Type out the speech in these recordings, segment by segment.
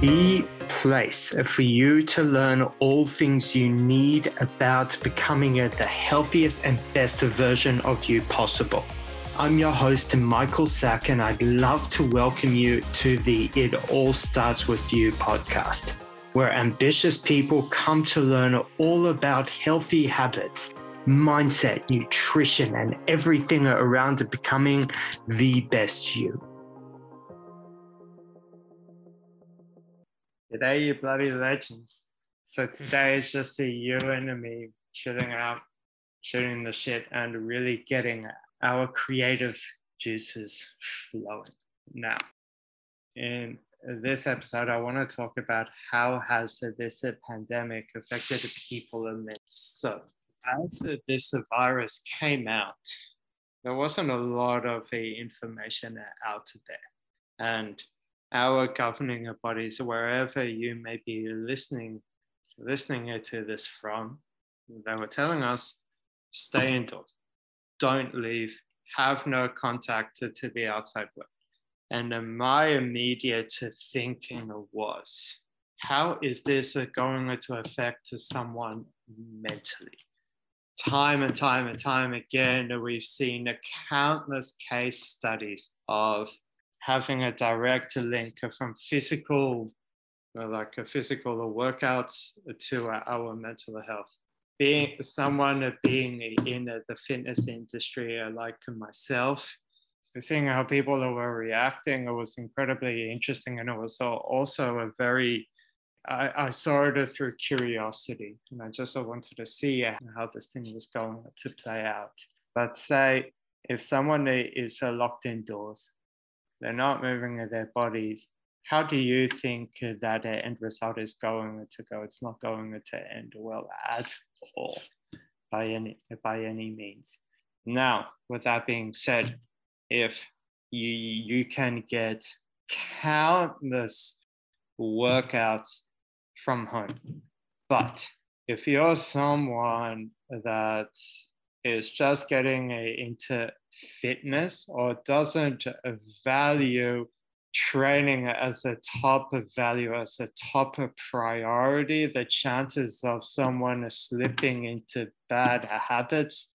the place for you to learn all things you need about becoming the healthiest and best version of you possible. I'm your host, Michael Sack, and I'd love to welcome you to the It All Starts With You podcast, where ambitious people come to learn all about healthy habits, mindset, nutrition, and everything around becoming the best you. Today, you bloody legends. So today is just a you and me chilling out, shooting the shit, and really getting our creative juices flowing. Now, in this episode, I want to talk about how has this pandemic affected people in this. So, as this virus came out, there wasn't a lot of the information out there, and our governing bodies, wherever you may be listening, listening to this from, they were telling us, stay indoors, don't leave, have no contact to, to the outside world. And my immediate thinking was, how is this going to affect someone mentally? Time and time and time again, we've seen countless case studies of having a direct link from physical, like a physical workouts to our mental health. Being someone being in the fitness industry, uh, like myself, seeing how people were reacting, it was incredibly interesting, and it was also a very I, I, saw it through curiosity and I just wanted to see how this thing was going to play out. But say if someone is locked indoors they're not moving their bodies. How do you think that the end result is going to go? It's not going to end well at all by any by any means. Now, with that being said, if you you can get countless workouts from home, but if you're someone that is just getting into fitness or doesn't value training as a top value, as a top of priority, the chances of someone slipping into bad habits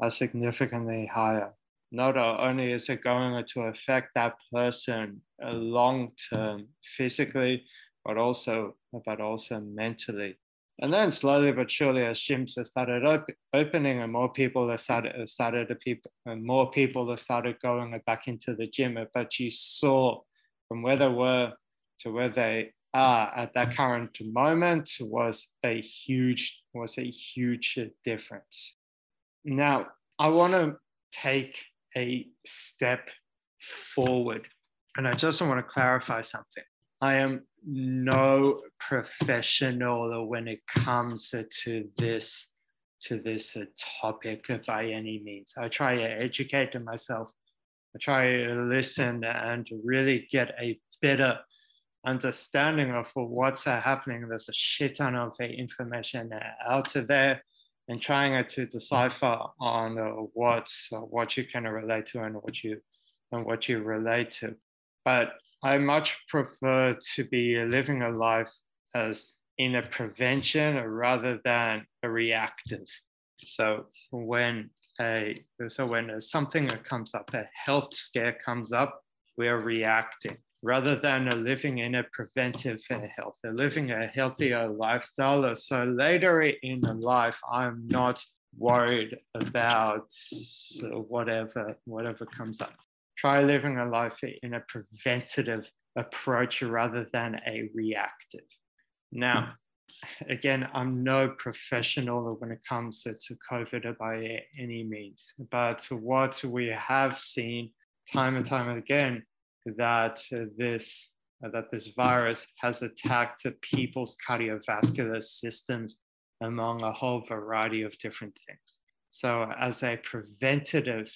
are significantly higher. Not only is it going to affect that person long term physically, but also but also mentally. And then slowly but surely, as gyms have started op- opening and more people started, started to and more people started going back into the gym, but you saw from where they were to where they are at that current moment was a huge was a huge difference. Now, I want to take a step forward, and I just want to clarify something. I am no professional when it comes to this to this uh, topic by any means. I try to educate myself. I try to listen and really get a better understanding of what's uh, happening. There's a shit ton of information out there, and trying uh, to decipher on what what you can relate to and what you and what you relate to. But I much prefer to be living a life as in a prevention rather than a reactive. So when a so when something comes up, a health scare comes up, we are reacting rather than living in a preventive health, living a healthier lifestyle. So later in life, I'm not worried about whatever whatever comes up try living a life in a preventative approach rather than a reactive. Now, again, I'm no professional when it comes to, COVID by any means, but what we have seen time and time again that this that this virus has attacked people's cardiovascular systems among a whole variety of different things. So, as a preventative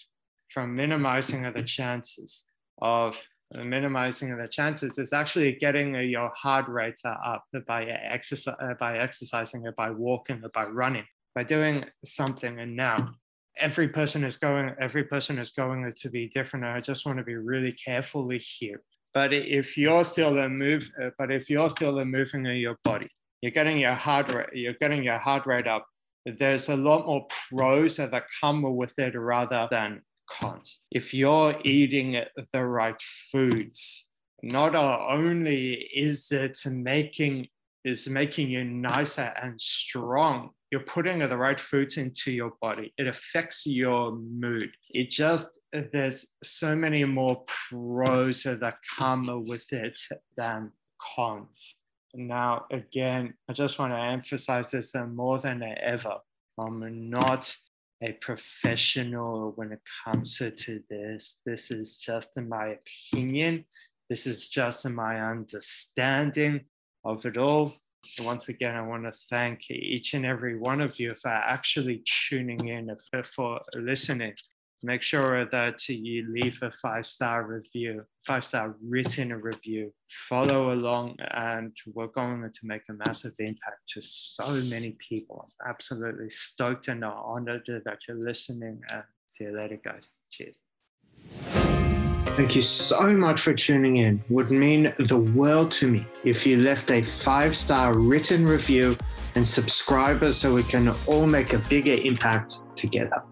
from minimizing the chances of uh, minimizing the chances is actually getting uh, your heart rate up by exercise by exercising by walking or by running by doing something. And now every person is going every person is going to be different. I just want to be really carefully here But if you're still a move, uh, but if you're still moving in your body, you're getting your heart rate, you're getting your heart rate up. There's a lot more pros that come with it rather than cons. If you're eating the right foods, not only is it making is making you nicer and strong. You're putting the right foods into your body. It affects your mood. It just, there's so many more pros that come with it than cons. Now, again, I just want to emphasize this more than ever. I'm not a professional when it comes to this. This is just in my opinion. This is just in my understanding of it all. Once again, I want to thank each and every one of you for actually tuning in, for, for listening. Make sure that you leave a five star review, five star written review. Follow along, and we're going to make a massive impact to so many people. I'm absolutely stoked and honored that you're listening. And see you later, guys. Cheers. Thank you so much for tuning in. Would mean the world to me if you left a five star written review and subscribe us so we can all make a bigger impact together.